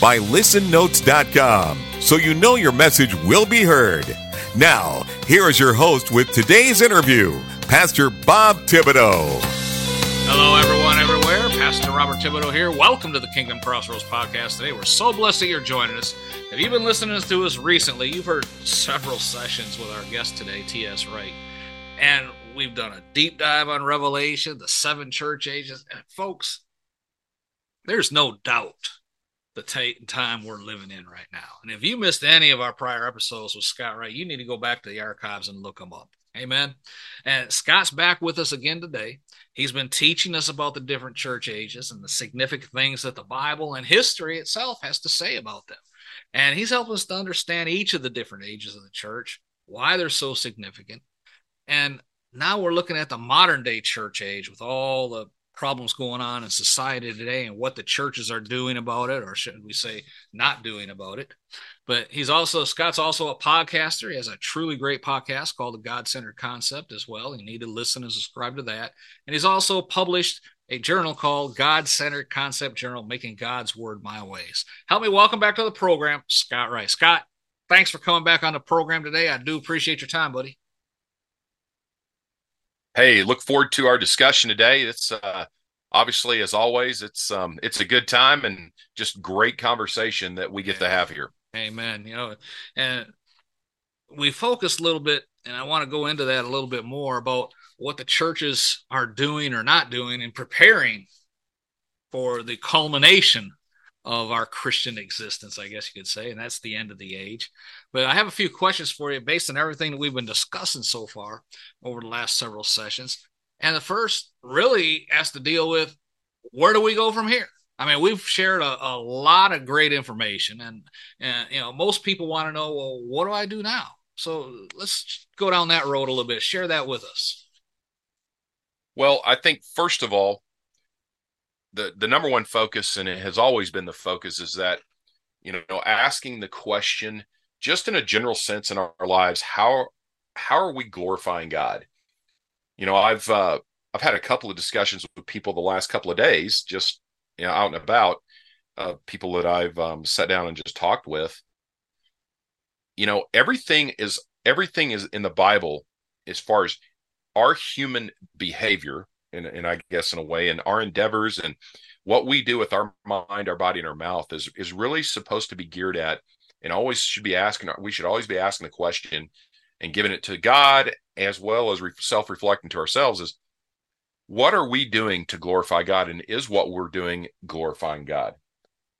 by listennotes.com, so you know your message will be heard. Now, here is your host with today's interview, Pastor Bob Thibodeau. Hello, everyone, everywhere. Pastor Robert Thibodeau here. Welcome to the Kingdom Crossroads podcast today. We're so blessed that you're joining us. If you've been listening to us recently, you've heard several sessions with our guest today, T.S. Wright. And we've done a deep dive on Revelation, the seven church ages. And folks, there's no doubt the t- time we're living in right now. And if you missed any of our prior episodes with Scott Wright, you need to go back to the archives and look them up. Amen. And Scott's back with us again today. He's been teaching us about the different church ages and the significant things that the Bible and history itself has to say about them. And he's helping us to understand each of the different ages of the church, why they're so significant. And now we're looking at the modern day church age with all the problems going on in society today and what the churches are doing about it, or should we say not doing about it. But he's also, Scott's also a podcaster. He has a truly great podcast called The God Centered Concept as well. You need to listen and subscribe to that. And he's also published a journal called God Centered Concept Journal, Making God's Word My Ways. Help me welcome back to the program, Scott Wright. Scott, thanks for coming back on the program today. I do appreciate your time, buddy hey, look forward to our discussion today. It's uh, obviously, as always, it's um, it's a good time and just great conversation that we get to have here. Amen. You know, and we focus a little bit, and I want to go into that a little bit more about what the churches are doing or not doing in preparing for the culmination of our Christian existence, I guess you could say, and that's the end of the age. But I have a few questions for you based on everything that we've been discussing so far over the last several sessions. And the first really has to deal with where do we go from here? I mean, we've shared a, a lot of great information, and, and you know, most people want to know, well, what do I do now? So let's go down that road a little bit. Share that with us. Well, I think first of all, the the number one focus, and it has always been the focus, is that you know asking the question just in a general sense in our, our lives how how are we glorifying God? You know, I've uh, I've had a couple of discussions with people the last couple of days, just you know, out and about, uh, people that I've um, sat down and just talked with. You know, everything is everything is in the Bible as far as our human behavior and, I guess in a way, and our endeavors and what we do with our mind, our body, and our mouth is is really supposed to be geared at, and always should be asking. We should always be asking the question and giving it to God as well as self reflecting to ourselves: is what are we doing to glorify God, and is what we're doing glorifying God?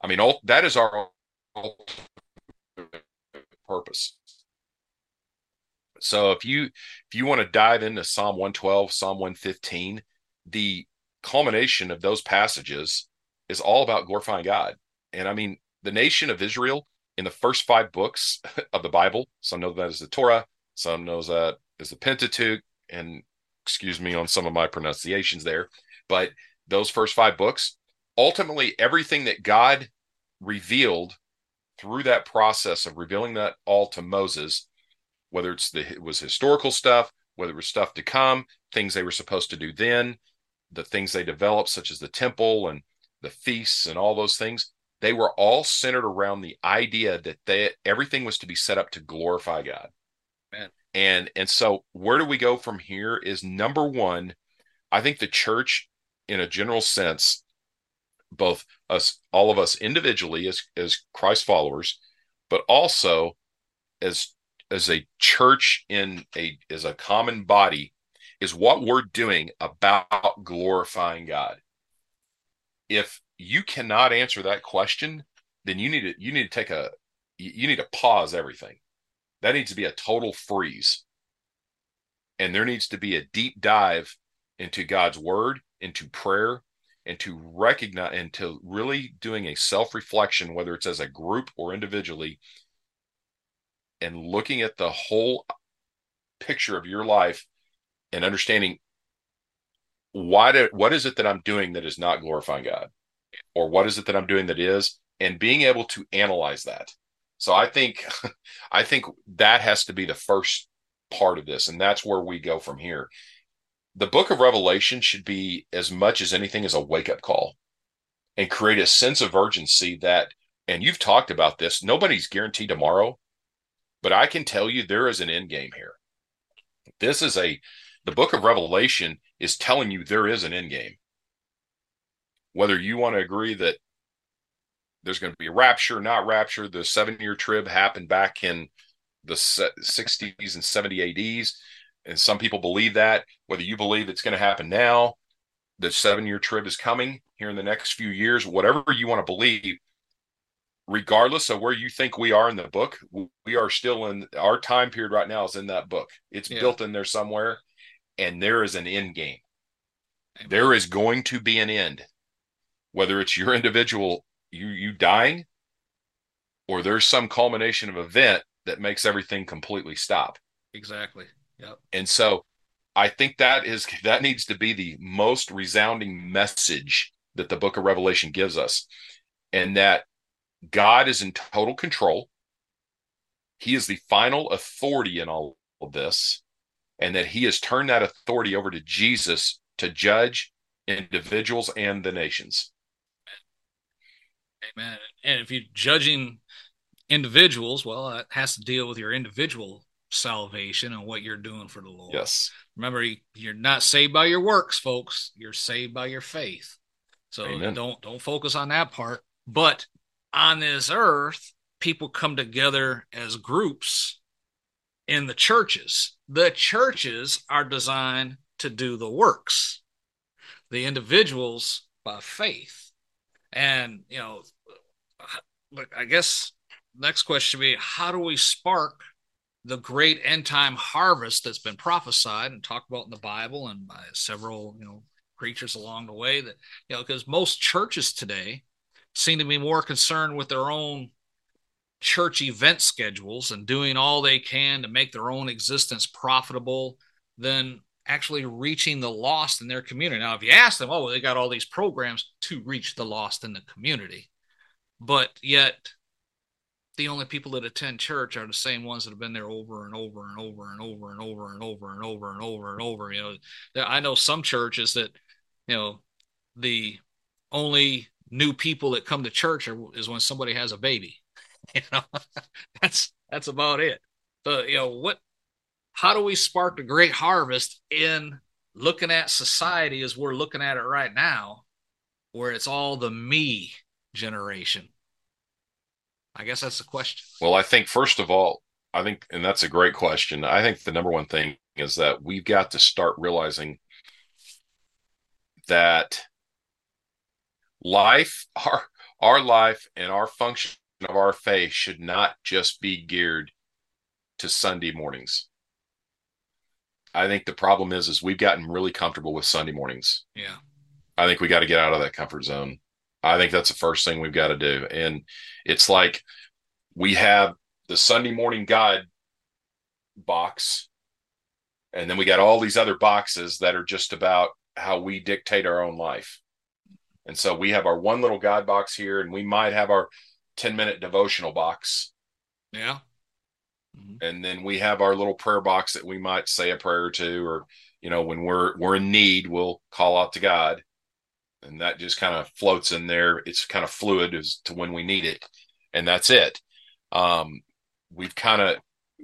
I mean, all, that is our purpose. So if you if you want to dive into Psalm 112, Psalm 115, the culmination of those passages is all about glorifying God. And I mean, the nation of Israel in the first five books of the Bible, some know that as the Torah, some knows that as the Pentateuch, and excuse me on some of my pronunciations there, but those first five books, ultimately everything that God revealed through that process of revealing that all to Moses, whether it's the it was historical stuff, whether it was stuff to come, things they were supposed to do then, the things they developed, such as the temple and the feasts and all those things, they were all centered around the idea that they everything was to be set up to glorify God. And and so where do we go from here is number one, I think the church in a general sense, both us all of us individually as as Christ followers, but also as as a church in a as a common body is what we're doing about glorifying God. If you cannot answer that question, then you need to you need to take a you need to pause everything. That needs to be a total freeze. And there needs to be a deep dive into God's word, into prayer, and to recognize and to really doing a self reflection, whether it's as a group or individually, and looking at the whole picture of your life and understanding why do, what is it that I'm doing that is not glorifying God? Or what is it that I'm doing that is? And being able to analyze that. So I think I think that has to be the first part of this. And that's where we go from here. The book of Revelation should be as much as anything as a wake-up call and create a sense of urgency that, and you've talked about this, nobody's guaranteed tomorrow, but I can tell you there is an end game here. This is a the book of Revelation is telling you there is an end game. Whether you want to agree that there's going to be a rapture, not rapture, the seven year trib happened back in the 60s and 70 ADs. And some people believe that. Whether you believe it's going to happen now, the seven year trib is coming here in the next few years, whatever you want to believe, regardless of where you think we are in the book, we are still in our time period right now is in that book. It's yeah. built in there somewhere and there is an end game. Amen. There is going to be an end, whether it's your individual, you you dying, or there's some culmination of event that makes everything completely stop. Exactly. Yep. And so I think that is that needs to be the most resounding message that the book of Revelation gives us. And that God is in total control. He is the final authority in all of this and that he has turned that authority over to Jesus to judge individuals and the nations. Amen. And if you're judging individuals, well, that has to deal with your individual salvation and what you're doing for the Lord. Yes. Remember, you're not saved by your works, folks. You're saved by your faith. So Amen. don't don't focus on that part. But on this earth, people come together as groups in the churches. The churches are designed to do the works, the individuals by faith. And, you know, look, I guess next question would be how do we spark the great end time harvest that's been prophesied and talked about in the Bible and by several, you know, preachers along the way that, you know, because most churches today seem to be more concerned with their own church event schedules and doing all they can to make their own existence profitable than actually reaching the lost in their community. Now, if you ask them, oh, they got all these programs to reach the lost in the community, but yet the only people that attend church are the same ones that have been there over and over and over and over and over and over and over and over and over. You know, I know some churches that, you know, the only new people that come to church are, is when somebody has a baby you know, that's that's about it. So, you know, what how do we spark the great harvest in looking at society as we're looking at it right now, where it's all the me generation? I guess that's the question. Well, I think first of all, I think, and that's a great question. I think the number one thing is that we've got to start realizing that life, our our life and our function of our faith should not just be geared to Sunday mornings. I think the problem is is we've gotten really comfortable with Sunday mornings. Yeah. I think we got to get out of that comfort zone. I think that's the first thing we've got to do. And it's like we have the Sunday morning guide box and then we got all these other boxes that are just about how we dictate our own life. And so we have our one little guide box here and we might have our 10 minute devotional box. Yeah. Mm-hmm. And then we have our little prayer box that we might say a prayer to, or, you know, when we're, we're in need, we'll call out to God and that just kind of floats in there. It's kind of fluid as to when we need it. And that's it. Um, we've kind of,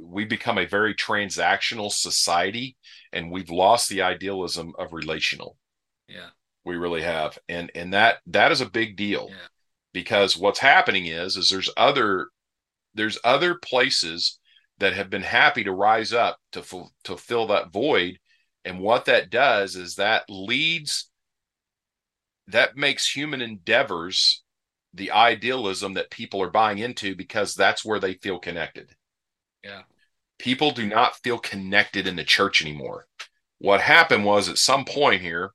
we've become a very transactional society and we've lost the idealism of relational. Yeah. We really have. And, and that, that is a big deal. Yeah because what's happening is is there's other there's other places that have been happy to rise up to to fill that void. And what that does is that leads that makes human endeavors the idealism that people are buying into because that's where they feel connected. Yeah. People do not feel connected in the church anymore. What happened was at some point here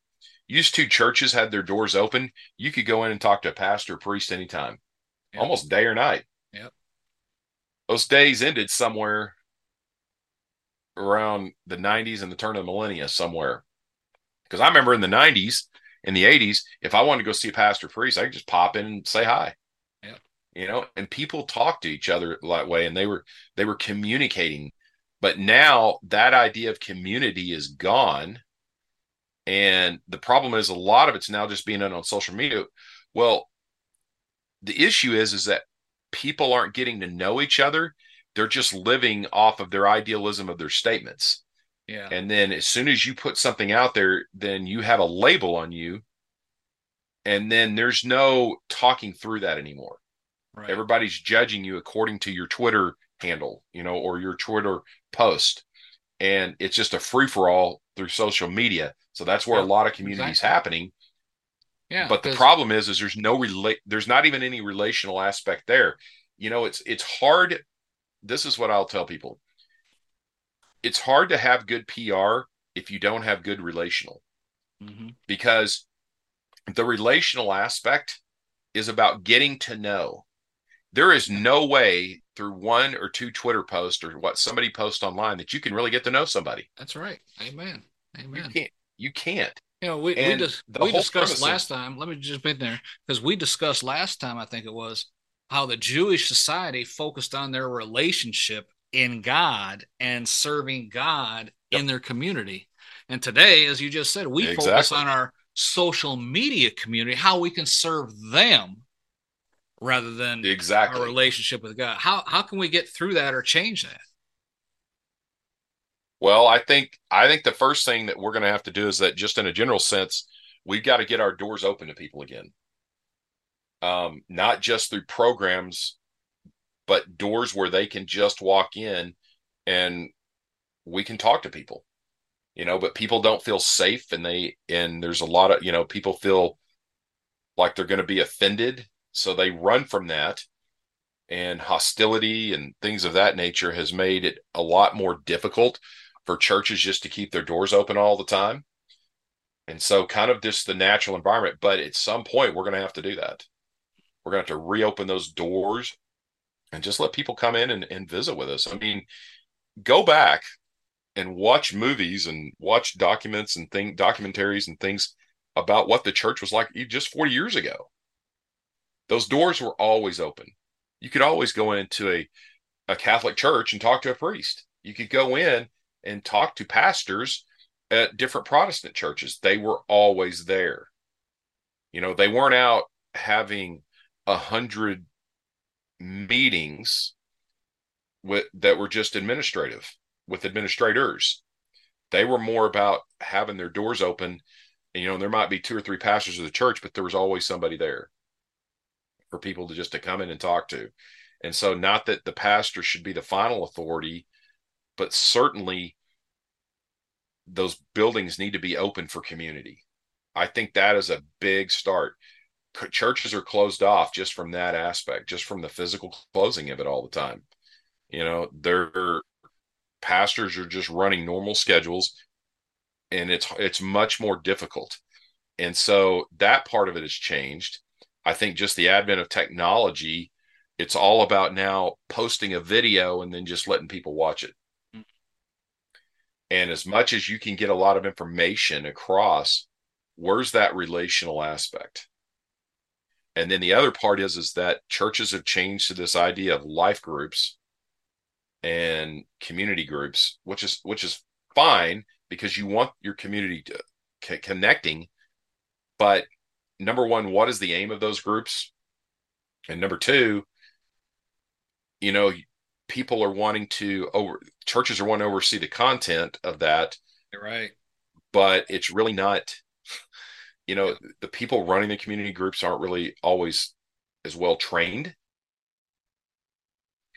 used to churches had their doors open. You could go in and talk to a pastor, priest anytime, yep. almost day or night. Yep. Those days ended somewhere around the 90s and the turn of the millennia, somewhere. Because I remember in the 90s, in the 80s, if I wanted to go see a pastor priest, I could just pop in and say hi. Yep. You know, and people talk to each other that way, and they were they were communicating. But now that idea of community is gone. And the problem is a lot of it's now just being done on social media. Well, the issue is is that people aren't getting to know each other. They're just living off of their idealism of their statements. Yeah. And then as soon as you put something out there, then you have a label on you. And then there's no talking through that anymore. Right. Everybody's judging you according to your Twitter handle, you know, or your Twitter post. And it's just a free for all through social media. So that's where a lot of community exactly. happening. Yeah. But the problem is, is there's no relate. There's not even any relational aspect there. You know, it's it's hard. This is what I'll tell people. It's hard to have good PR if you don't have good relational, mm-hmm. because the relational aspect is about getting to know. There is no way through one or two Twitter posts or what somebody posts online that you can really get to know somebody. That's right. Amen. Amen. You can't. You can't. You know, we we, dis- we discussed last time. Let me just in there because we discussed last time. I think it was how the Jewish society focused on their relationship in God and serving God yep. in their community. And today, as you just said, we exactly. focus on our social media community, how we can serve them rather than exactly our relationship with God. How how can we get through that or change that? Well, I think I think the first thing that we're going to have to do is that just in a general sense, we've got to get our doors open to people again. Um, not just through programs, but doors where they can just walk in and we can talk to people. You know, but people don't feel safe and they and there's a lot of, you know, people feel like they're going to be offended, so they run from that and hostility and things of that nature has made it a lot more difficult for churches just to keep their doors open all the time. And so, kind of just the natural environment. But at some point, we're going to have to do that. We're going to have to reopen those doors and just let people come in and, and visit with us. I mean, go back and watch movies and watch documents and thing documentaries and things about what the church was like just 40 years ago. Those doors were always open. You could always go into a, a Catholic church and talk to a priest. You could go in and talk to pastors at different Protestant churches. They were always there. You know, they weren't out having a hundred meetings with that were just administrative with administrators. They were more about having their doors open. And, you know, there might be two or three pastors of the church, but there was always somebody there for people to just to come in and talk to. And so not that the pastor should be the final authority, but certainly those buildings need to be open for community. I think that is a big start. Churches are closed off just from that aspect, just from the physical closing of it all the time. You know, their pastors are just running normal schedules and it's it's much more difficult. And so that part of it has changed. I think just the advent of technology, it's all about now posting a video and then just letting people watch it. And as much as you can get a lot of information across, where's that relational aspect? And then the other part is is that churches have changed to this idea of life groups and community groups, which is which is fine because you want your community to, c- connecting. But number one, what is the aim of those groups? And number two, you know, people are wanting to over churches are wanting to oversee the content of that. You're right. But it's really not, you know, the people running the community groups aren't really always as well trained.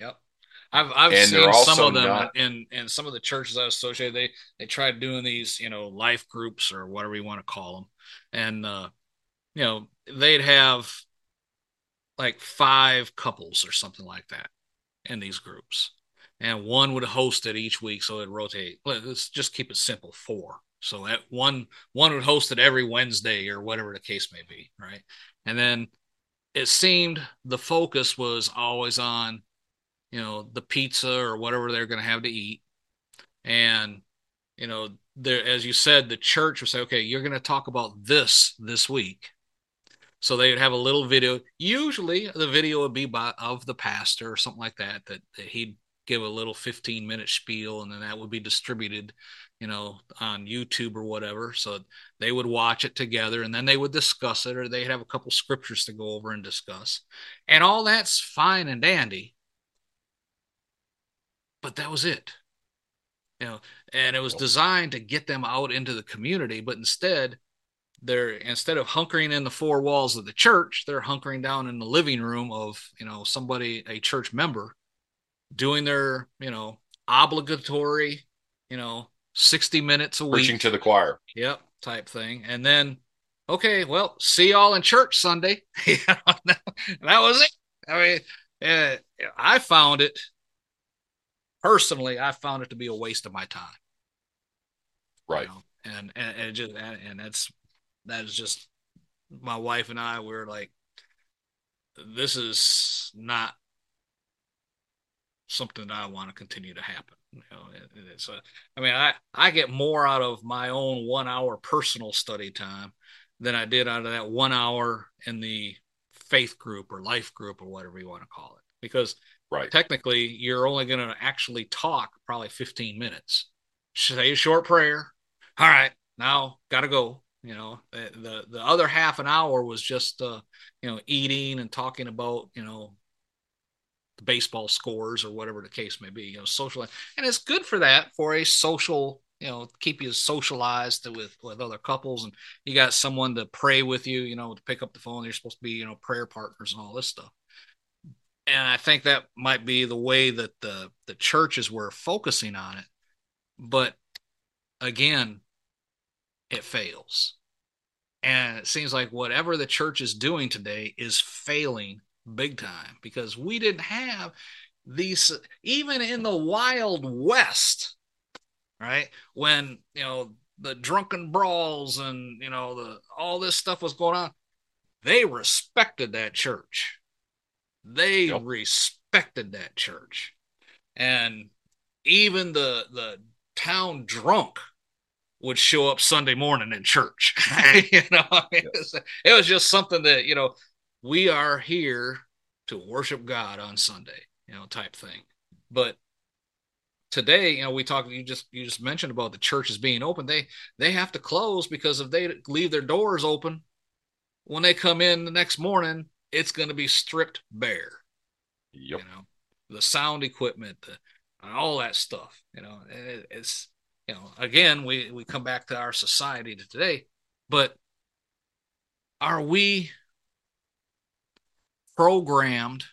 Yep. I've I've and seen some of them not... in in some of the churches I associated. They they tried doing these, you know, life groups or whatever you want to call them, and uh, you know, they'd have like five couples or something like that in these groups, and one would host it each week, so it'd rotate. Let's just keep it simple, four. So at one one would host it every Wednesday or whatever the case may be, right? And then it seemed the focus was always on, you know, the pizza or whatever they're going to have to eat, and you know, there as you said, the church would say, okay, you're going to talk about this this week. So they would have a little video. Usually, the video would be by of the pastor or something like that. That, that he'd give a little 15 minute spiel, and then that would be distributed you know, on YouTube or whatever. So they would watch it together and then they would discuss it, or they'd have a couple scriptures to go over and discuss. And all that's fine and dandy. But that was it. You know, and it was designed to get them out into the community, but instead, they're instead of hunkering in the four walls of the church, they're hunkering down in the living room of, you know, somebody, a church member, doing their, you know, obligatory, you know, 60 minutes a week. Preaching to the choir. Yep, type thing. And then, okay, well, see y'all in church Sunday. that was it. I mean, uh, I found it personally, I found it to be a waste of my time. Right. You know? and, and, and just, and, and that's, that is just my wife and I were like, this is not something that I want to continue to happen. You know, it, it's a, I mean, I, I get more out of my own one hour personal study time than I did out of that one hour in the faith group or life group or whatever you want to call it. Because right. technically, you're only going to actually talk probably 15 minutes. Say a short prayer. All right, now got to go. You know, the, the, the other half an hour was just uh, you know eating and talking about you know the baseball scores or whatever the case may be, you know, social. And it's good for that for a social, you know, keep you socialized with, with other couples. And you got someone to pray with you, you know, to pick up the phone. You're supposed to be, you know, prayer partners and all this stuff. And I think that might be the way that the, the churches were focusing on it. But again, it fails. And it seems like whatever the church is doing today is failing big time because we didn't have these even in the wild west right when you know the drunken brawls and you know the all this stuff was going on they respected that church they yep. respected that church and even the the town drunk would show up sunday morning in church you know it was, it was just something that you know we are here to worship God on Sunday, you know, type thing. But today, you know, we talk you just you just mentioned about the churches being open. They they have to close because if they leave their doors open, when they come in the next morning, it's going to be stripped bare. Yep. You know, the sound equipment, the, all that stuff. You know, it, it's you know, again, we we come back to our society to today, but are we programmed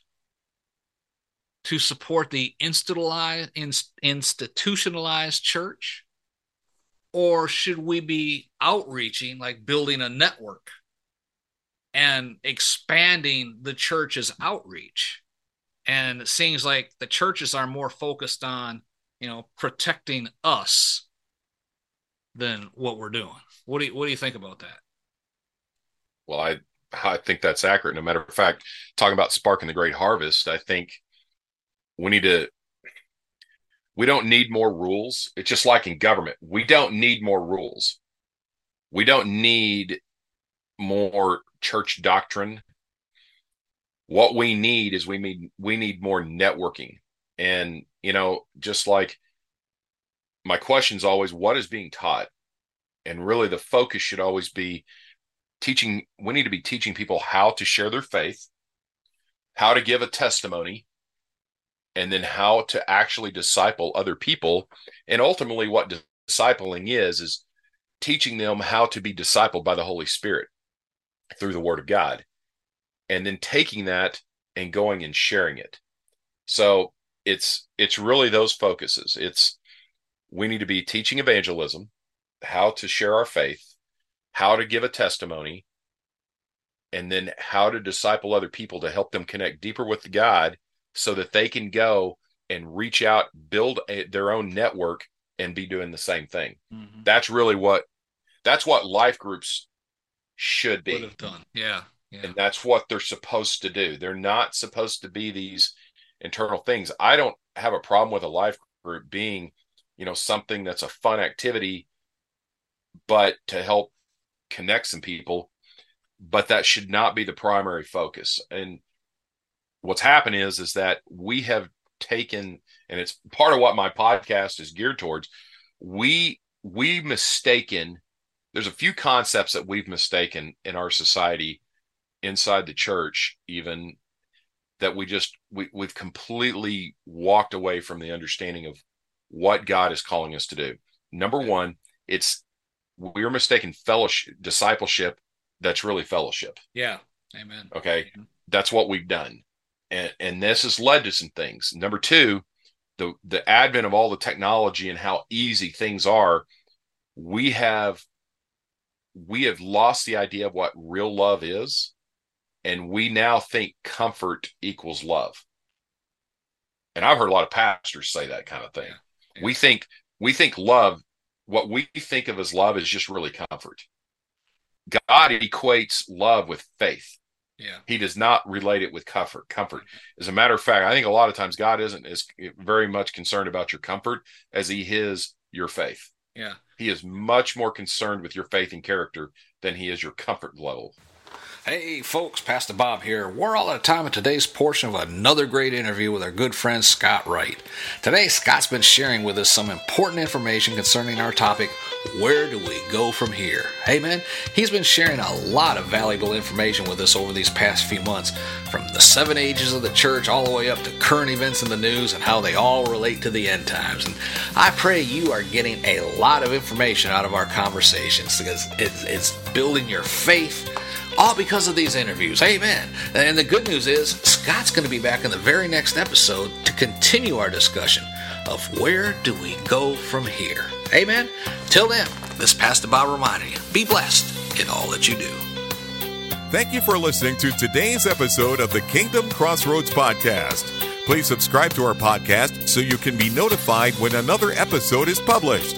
to support the institutionalized church? Or should we be outreaching, like building a network and expanding the church's outreach? And it seems like the churches are more focused on, you know, protecting us than what we're doing. What do you what do you think about that? Well, I I think that's accurate. No matter of fact, talking about sparking the great harvest, I think we need to. We don't need more rules. It's just like in government. We don't need more rules. We don't need more church doctrine. What we need is we need we need more networking. And you know, just like my question is always what is being taught? And really the focus should always be teaching we need to be teaching people how to share their faith how to give a testimony and then how to actually disciple other people and ultimately what discipling is is teaching them how to be discipled by the holy spirit through the word of god and then taking that and going and sharing it so it's it's really those focuses it's we need to be teaching evangelism how to share our faith how to give a testimony, and then how to disciple other people to help them connect deeper with God so that they can go and reach out, build a, their own network, and be doing the same thing. Mm-hmm. That's really what That's what life groups should be. Would have done. Yeah. Yeah. And that's what they're supposed to do. They're not supposed to be these internal things. I don't have a problem with a life group being, you know, something that's a fun activity, but to help connect some people. But that should not be the primary focus. And what's happened is is that we have taken, and it's part of what my podcast is geared towards. We we mistaken. There's a few concepts that we've mistaken in our society, inside the church, even that we just we, we've completely walked away from the understanding of what God is calling us to do. Number one, it's we're mistaken fellowship discipleship that's really fellowship. Yeah. Amen. Okay. Mm-hmm. That's what we've done. And and this has led to some things. Number two, the the advent of all the technology and how easy things are, we have we have lost the idea of what real love is and we now think comfort equals love. And i've heard a lot of pastors say that kind of thing. Yeah. We think we think love what we think of as love is just really comfort. God equates love with faith. Yeah. He does not relate it with comfort. Comfort. As a matter of fact i think a lot of times god isn't as very much concerned about your comfort as he is your faith. Yeah. He is much more concerned with your faith and character than he is your comfort level Hey folks, Pastor Bob here. We're all out of time in today's portion of another great interview with our good friend Scott Wright. Today, Scott's been sharing with us some important information concerning our topic where do we go from here? Hey man, he's been sharing a lot of valuable information with us over these past few months, from the seven ages of the church all the way up to current events in the news and how they all relate to the end times. And I pray you are getting a lot of information out of our conversations because it's, it's building your faith all because of these interviews. Amen. And the good news is, Scott's going to be back in the very next episode to continue our discussion of where do we go from here. Amen. Till then, this Pastor Bob reminding you be blessed in all that you do. Thank you for listening to today's episode of the Kingdom Crossroads Podcast. Please subscribe to our podcast so you can be notified when another episode is published.